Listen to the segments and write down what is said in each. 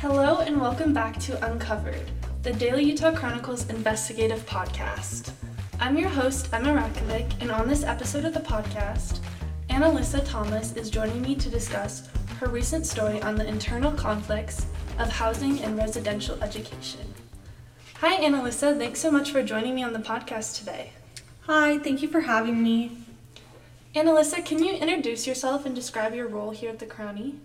Hello, and welcome back to Uncovered, the Daily Utah Chronicle's investigative podcast. I'm your host, Emma Ratkovic, and on this episode of the podcast, Aynaelyssya Thomas is joining me to discuss her recent story on the internal conflicts of housing and residential education. Hi, Aynaelyssya. Thanks so much for joining me on the podcast today. Hi, thank you for having me. Aynaelyssya, can you introduce yourself and describe your role here at the Chrony?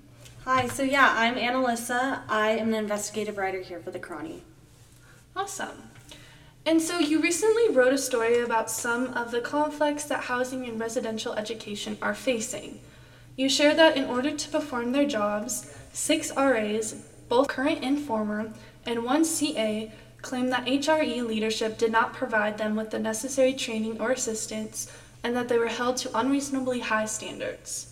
Hi, so yeah, I'm Aynaelyssya. I am an investigative writer here for the Chrony. Awesome. And so you recently wrote a story about some of the conflicts that housing and residential education are facing. You shared that in order to perform their jobs, six RAs, both current and former, and one CA claimed that HRE leadership did not provide them with the necessary training or assistance and that they were held to unreasonably high standards.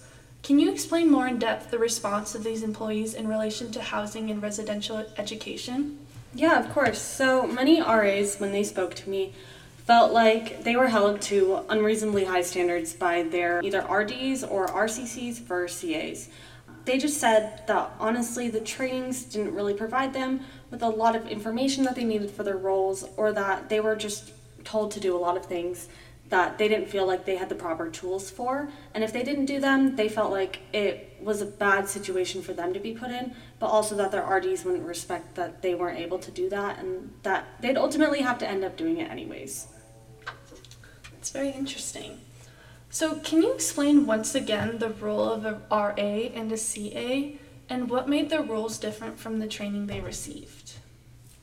Can you explain more in depth the response of these employees in relation to housing and residential education? Yeah, of course. So many RAs, when they spoke to me, felt like they were held to unreasonably high standards by their either RDs or RCCs for CAs. They just said that honestly, the trainings didn't really provide them with a lot of information that they needed for their roles, or that they were just told to do a lot of things that they didn't feel like they had the proper tools for. And if they didn't do them, they felt like it was a bad situation for them to be put in, but also that their RDs wouldn't respect that they weren't able to do that and that they'd ultimately have to end up doing it anyways. It's very interesting. So, can you explain once again the role of a RA and a CA and what made their roles different from the training they received?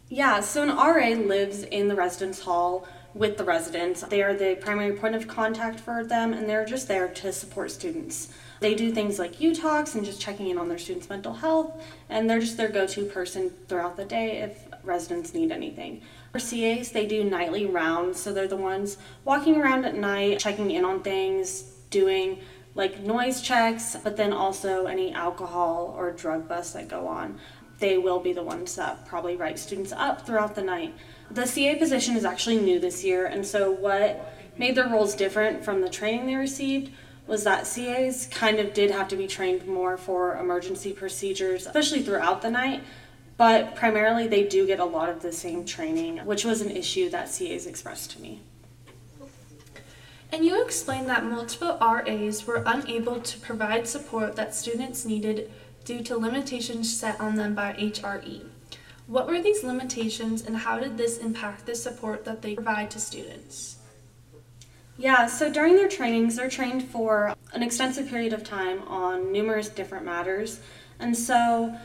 Yeah, so an RA lives in the residence hall with the residents. They are the primary point of contact for them and they're just there to support students. They do things like U Talks and just checking in on their students' mental health, and they're just their go to person throughout the day if residents need anything. For CAs, they do nightly rounds, so they're the ones walking around at night, checking in on things, doing like noise checks, but then also any alcohol or drug busts that go on. They will be the ones that probably write students up throughout the night. The CA position is actually new this year, and so what made their roles different from the training they received was that CAs kind of did have to be trained more for emergency procedures, especially throughout the night. But primarily, they do get a lot of the same training, which was an issue that CAs expressed to me. And you explained that multiple RAs were unable to provide support that students needed due to limitations set on them by HRE. What were these limitations and how did this impact the support that they provide to students? Yeah, so during their trainings, they're trained for an extensive period of time on numerous different matters. And so,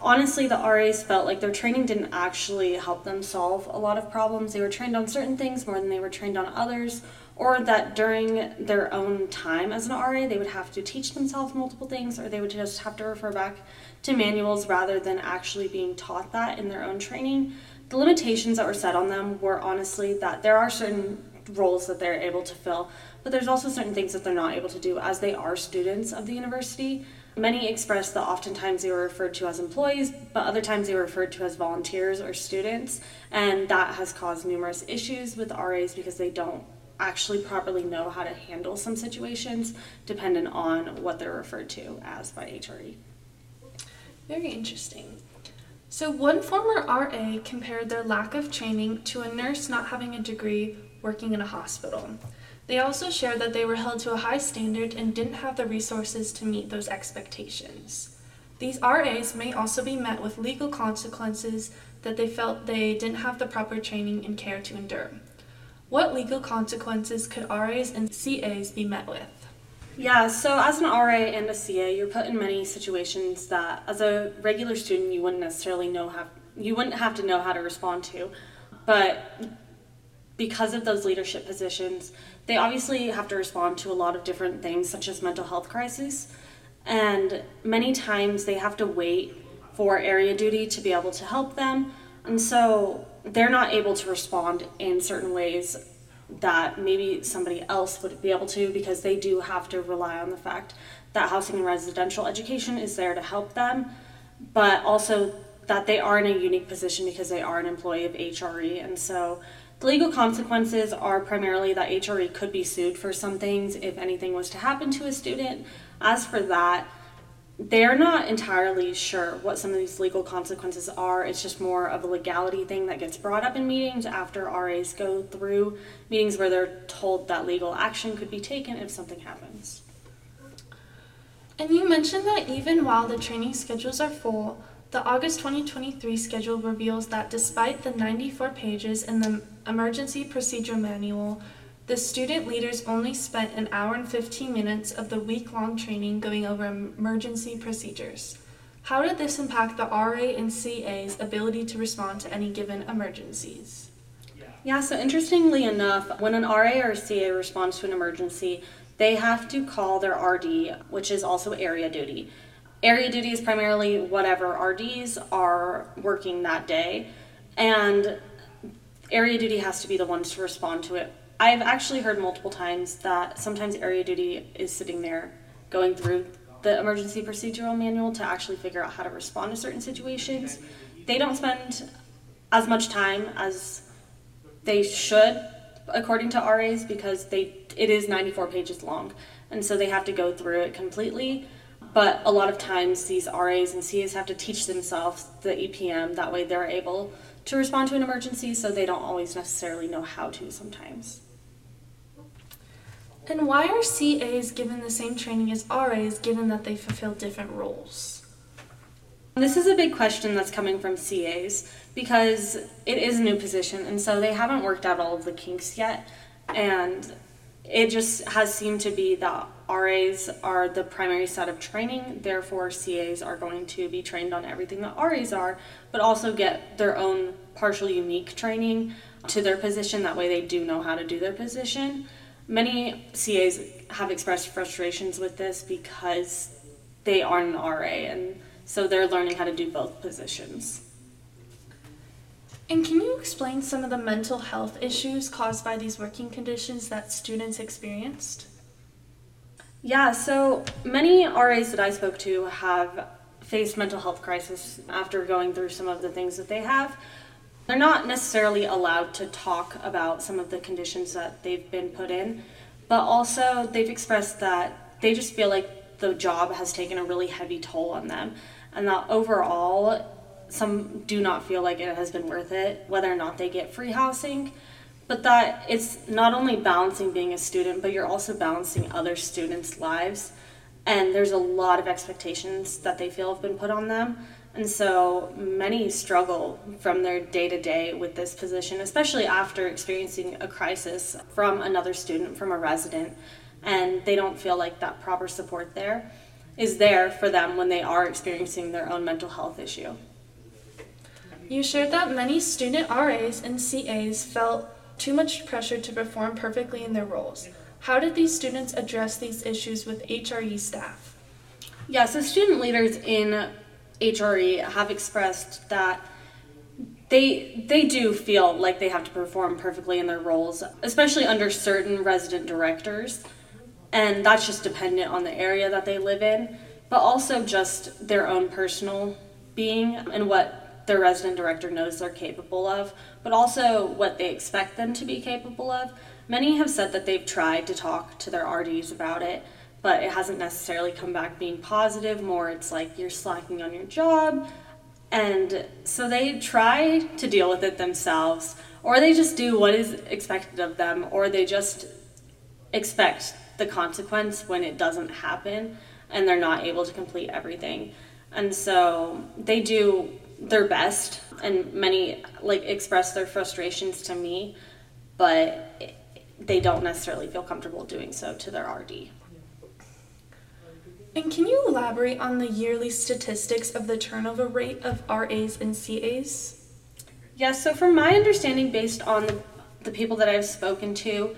honestly, the RAs felt like their training didn't actually help them solve a lot of problems. They were trained on certain things more than they were trained on others, or that during their own time as an RA, they would have to teach themselves multiple things, or they would just have to refer back to manuals rather than actually being taught that in their own training. The limitations that were set on them were honestly that there are certain roles that they're able to fill, but there's also certain things that they're not able to do as they are students of the university. Many expressed that oftentimes they were referred to as employees, but other times they were referred to as volunteers or students, and that has caused numerous issues with RAs because they don't actually properly know how to handle some situations dependent on what they're referred to as by HRE. Very interesting. So, one former RA compared their lack of training to a nurse not having a degree working in a hospital. They also shared that they were held to a high standard and didn't have the resources to meet those expectations. These RAs may also be met with legal consequences that they felt they didn't have the proper training and care to endure. What legal consequences could RAs and CAs be met with? Yeah, so as an RA and a CA, you're put in many situations that as a regular student you wouldn't necessarily know how you wouldn't have to know how to respond to. But because of those leadership positions, they obviously have to respond to a lot of different things such as mental health crises. And many times they have to wait for area duty to be able to help them. And so they're not able to respond in certain ways that maybe somebody else would be able to because they do have to rely on the fact that housing and residential education is there to help them, but also that they are in a unique position because they are an employee of HRE. And so the legal consequences are primarily that HRE could be sued for some things if anything was to happen to a student. As for that, they're not entirely sure what some of these legal consequences are. It's just more of a legality thing that gets brought up in meetings after RAs go through meetings where they're told that legal action could be taken if something happens. And you mentioned that even while the training schedules are full, the August 2023 schedule reveals that despite the 94 pages in the Emergency Procedure Manual, the student leaders only spent an hour and 15 minutes of the week long training going over emergency procedures. How did this impact the RA and CA's ability to respond to any given emergencies? Yeah, so interestingly enough, when an RA or CA responds to an emergency, they have to call their RD, which is also area duty. Area duty is primarily whatever RDs are working that day, and area duty has to be the ones to respond to it I've actually heard multiple times that sometimes area duty is sitting there going through the emergency procedural manual to actually figure out how to respond to certain situations. They don't spend as much time as they should according to RAs because they it is 94 pages long and so they have to go through it completely but a lot of times these RAs and CAs have to teach themselves the EPM that way they're able to respond to an emergency so they don't always necessarily know how to sometimes. And why are CAs given the same training as RAs given that they fulfill different roles? This is a big question that's coming from CAs because it is a new position and so they haven't worked out all of the kinks yet. And it just has seemed to be that RAs are the primary set of training, therefore, CAs are going to be trained on everything that RAs are, but also get their own partial unique training to their position. That way, they do know how to do their position. Many CAs have expressed frustrations with this because they aren't an RA and so they're learning how to do both positions. And can you explain some of the mental health issues caused by these working conditions that students experienced? Yeah, so many RAs that I spoke to have faced mental health crisis after going through some of the things that they have. They're not necessarily allowed to talk about some of the conditions that they've been put in, but also they've expressed that they just feel like the job has taken a really heavy toll on them, and that overall, some do not feel like it has been worth it, whether or not they get free housing. But that it's not only balancing being a student, but you're also balancing other students' lives. And there's a lot of expectations that they feel have been put on them and so many struggle from their day to day with this position, especially after experiencing a crisis from another student, from a resident, and they don't feel like that proper support there is there for them when they are experiencing their own mental health issue. You shared that many student RAs and CAs felt too much pressure to perform perfectly in their roles. How did these students address these issues with HRE staff? Yeah, so student leaders in HRE have expressed that they they do feel like they have to perform perfectly in their roles, especially under certain resident directors, and that's just dependent on the area that they live in, but also just their own personal being and what their resident director knows they're capable of, but also what they expect them to be capable of. Many have said that they've tried to talk to their RDs about it, but it hasn't necessarily come back being positive. More, it's like you're slacking on your job. And so they try to deal with it themselves, or they just do what is expected of them, or they just expect the consequence when it doesn't happen and they're not able to complete everything. And so they do their best, and many like express their frustrations to me, but they don't necessarily feel comfortable doing so to their RD. And can you elaborate on the yearly statistics of the turnover rate of RAs and CAs? Yes, so from my understanding, based on the, the people that I've spoken to,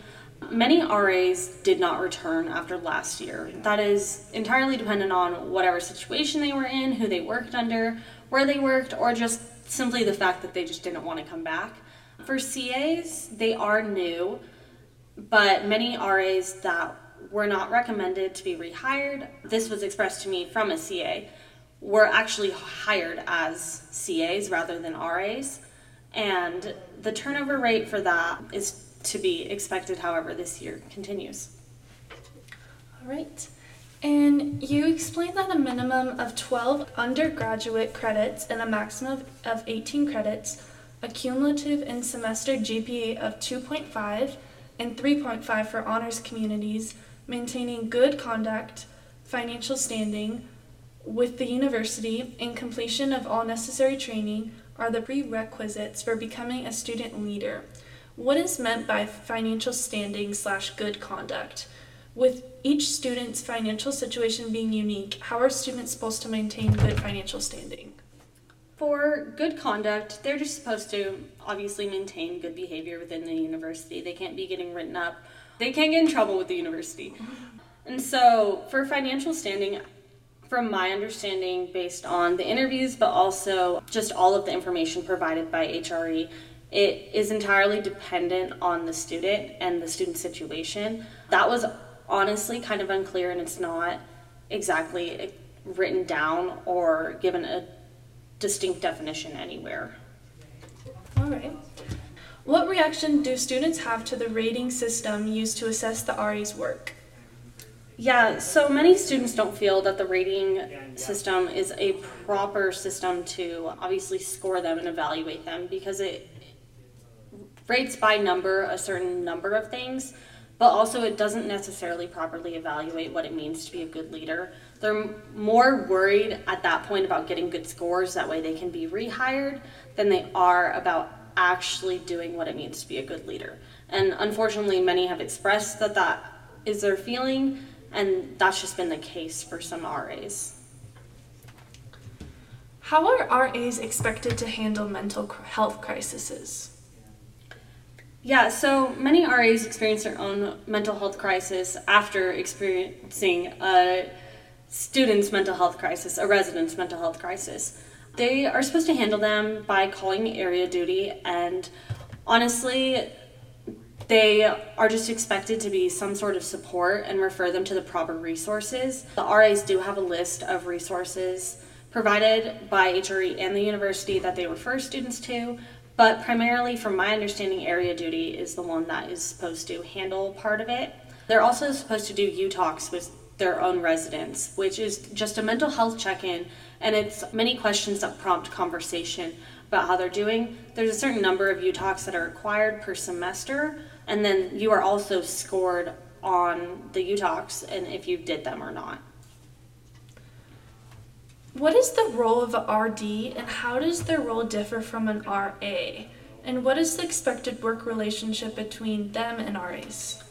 many RAs did not return after last year. That is entirely dependent on whatever situation they were in, who they worked under, where they worked, or just simply the fact that they just didn't want to come back. For CAs, they are new, but many RAs that were not recommended to be rehired. This was expressed to me from a CA. Were actually hired as CAs rather than RAs. And the turnover rate for that is to be expected, however, this year continues. All right. And you explained that a minimum of 12 undergraduate credits and a maximum of 18 credits, a cumulative in semester GPA of 2.5 and 3.5 for honors communities, maintaining good conduct, financial standing with the university, and completion of all necessary training are the prerequisites for becoming a student leader. What is meant by financial standing slash good conduct? With each student's financial situation being unique, how are students supposed to maintain good financial standing? For good conduct, they're just supposed to obviously maintain good behavior within the university. They can't be getting written up. They can't get in trouble with the university. And so, for financial standing, from my understanding, based on the interviews, but also just all of the information provided by HRE, it is entirely dependent on the student and the student situation. That was honestly kind of unclear and it's not exactly eh, written down or given a distinct definition anywhere. All right. What reaction do students have to the rating system used to assess the RA's work? Yeah, so many students don't feel that the rating system is a proper system to obviously score them and evaluate them because it rates by number a certain number of things but also it doesn't necessarily properly evaluate what it means to be a good leader. They're more worried at that point about getting good scores, that way they can be rehired, than they are about actually doing what it means to be a good leader. And unfortunately, many have expressed that that is their feeling, and that's just been the case for some RAs. How are RAs expected to handle mental health crises? Yeah, so many RAs experience their own mental health crisis after experiencing a student's mental health crisis, a resident's mental health crisis. They are supposed to handle them by calling area duty, and honestly, they are just expected to be some sort of support and refer them to the proper resources. The RAs do have a list of resources provided by HRE and the university that they refer students to, but primarily, from my understanding, area duty is the one that is supposed to handle part of it. They're also supposed to do U talks with their own residents, which is just a mental health check in, and it's many questions that prompt conversation about how they're doing. There's a certain number of U talks that are required per semester, and then you are also scored on the U talks and if you did them or not. What is the role of the RD and how does their role differ from an RA? And what is the expected work relationship between them and RAs?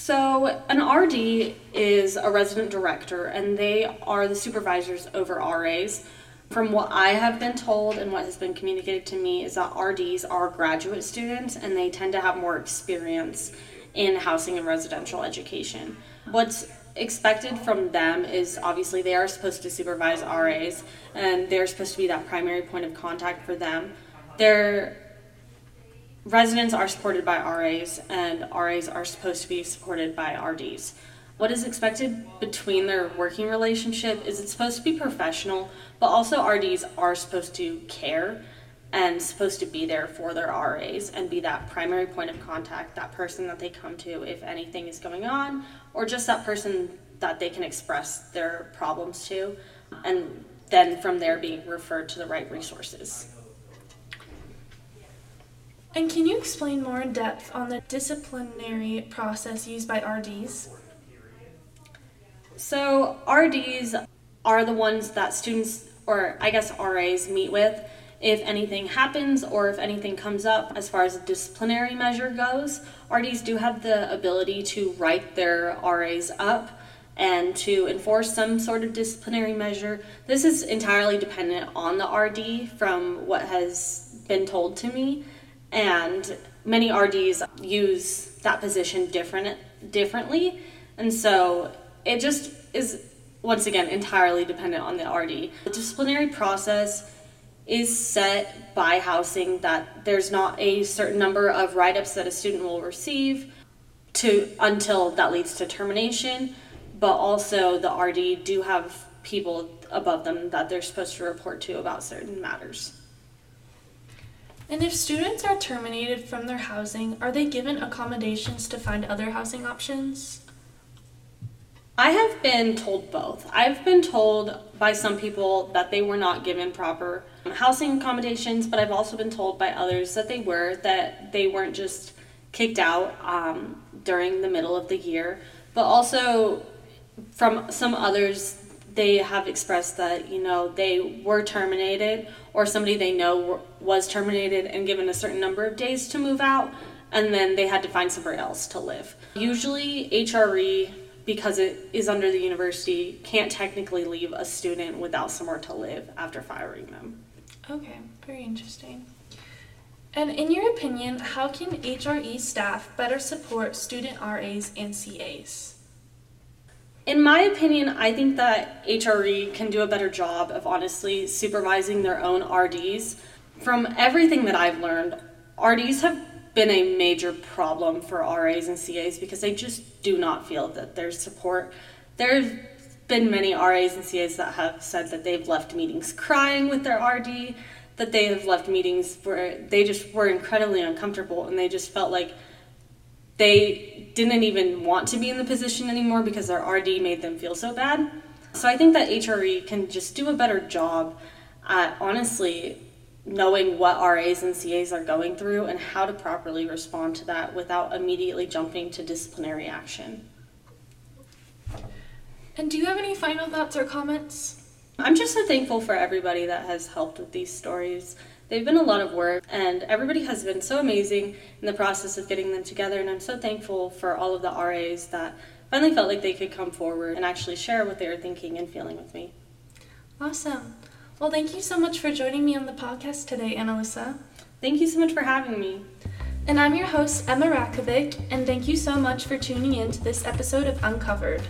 So, an RD is a resident director and they are the supervisors over RAs. From what I have been told and what has been communicated to me is that RDs are graduate students and they tend to have more experience in housing and residential education. What's expected from them is obviously they are supposed to supervise RAs and they're supposed to be that primary point of contact for them. Their residents are supported by RAs and RAs are supposed to be supported by RDs. What is expected between their working relationship is it's supposed to be professional, but also RDs are supposed to care and supposed to be there for their RAs and be that primary point of contact, that person that they come to if anything is going on, or just that person that they can express their problems to, and then from there being referred to the right resources. And can you explain more in depth on the disciplinary process used by RDs? So, RDs are the ones that students, or I guess RAs, meet with if anything happens or if anything comes up as far as a disciplinary measure goes. RDs do have the ability to write their RAs up and to enforce some sort of disciplinary measure. This is entirely dependent on the RD from what has been told to me, and many RDs use that position different differently, and so it just is once again entirely dependent on the RD. The disciplinary process is set by housing that there's not a certain number of write-ups that a student will receive to until that leads to termination but also the RD do have people above them that they're supposed to report to about certain matters. And if students are terminated from their housing, are they given accommodations to find other housing options? I have been told both. I've been told by some people that they were not given proper housing accommodations, but I've also been told by others that they were, that they weren't just kicked out um, during the middle of the year, but also from some others, they have expressed that, you know, they were terminated or somebody they know was terminated and given a certain number of days to move out, and then they had to find somewhere else to live. Usually, HRE because it is under the university, can't technically leave a student without somewhere to live after firing them. Okay, very interesting. And in your opinion, how can HRE staff better support student RAs and CAs? In my opinion, I think that HRE can do a better job of honestly supervising their own RDs. From everything that I've learned, RDs have been a major problem for RAs and CAs because they just do not feel that there's support. There's been many RAs and CAs that have said that they've left meetings crying with their RD, that they have left meetings where they just were incredibly uncomfortable and they just felt like they didn't even want to be in the position anymore because their RD made them feel so bad. So I think that HRE can just do a better job at honestly knowing what RAs and CAs are going through and how to properly respond to that without immediately jumping to disciplinary action. And do you have any final thoughts or comments? I'm just so thankful for everybody that has helped with these stories. They've been a lot of work, and everybody has been so amazing in the process of getting them together. And I'm so thankful for all of the RAs that finally felt like they could come forward and actually share what they were thinking and feeling with me. Awesome. Well, thank you so much for joining me on the podcast today, Aynaelyssya. Thank you so much for having me. And I'm your host, Emma Ratkovic, and thank you so much for tuning in to this episode of Uncovered.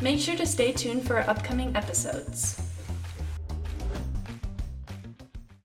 Make sure to stay tuned for our upcoming episodes.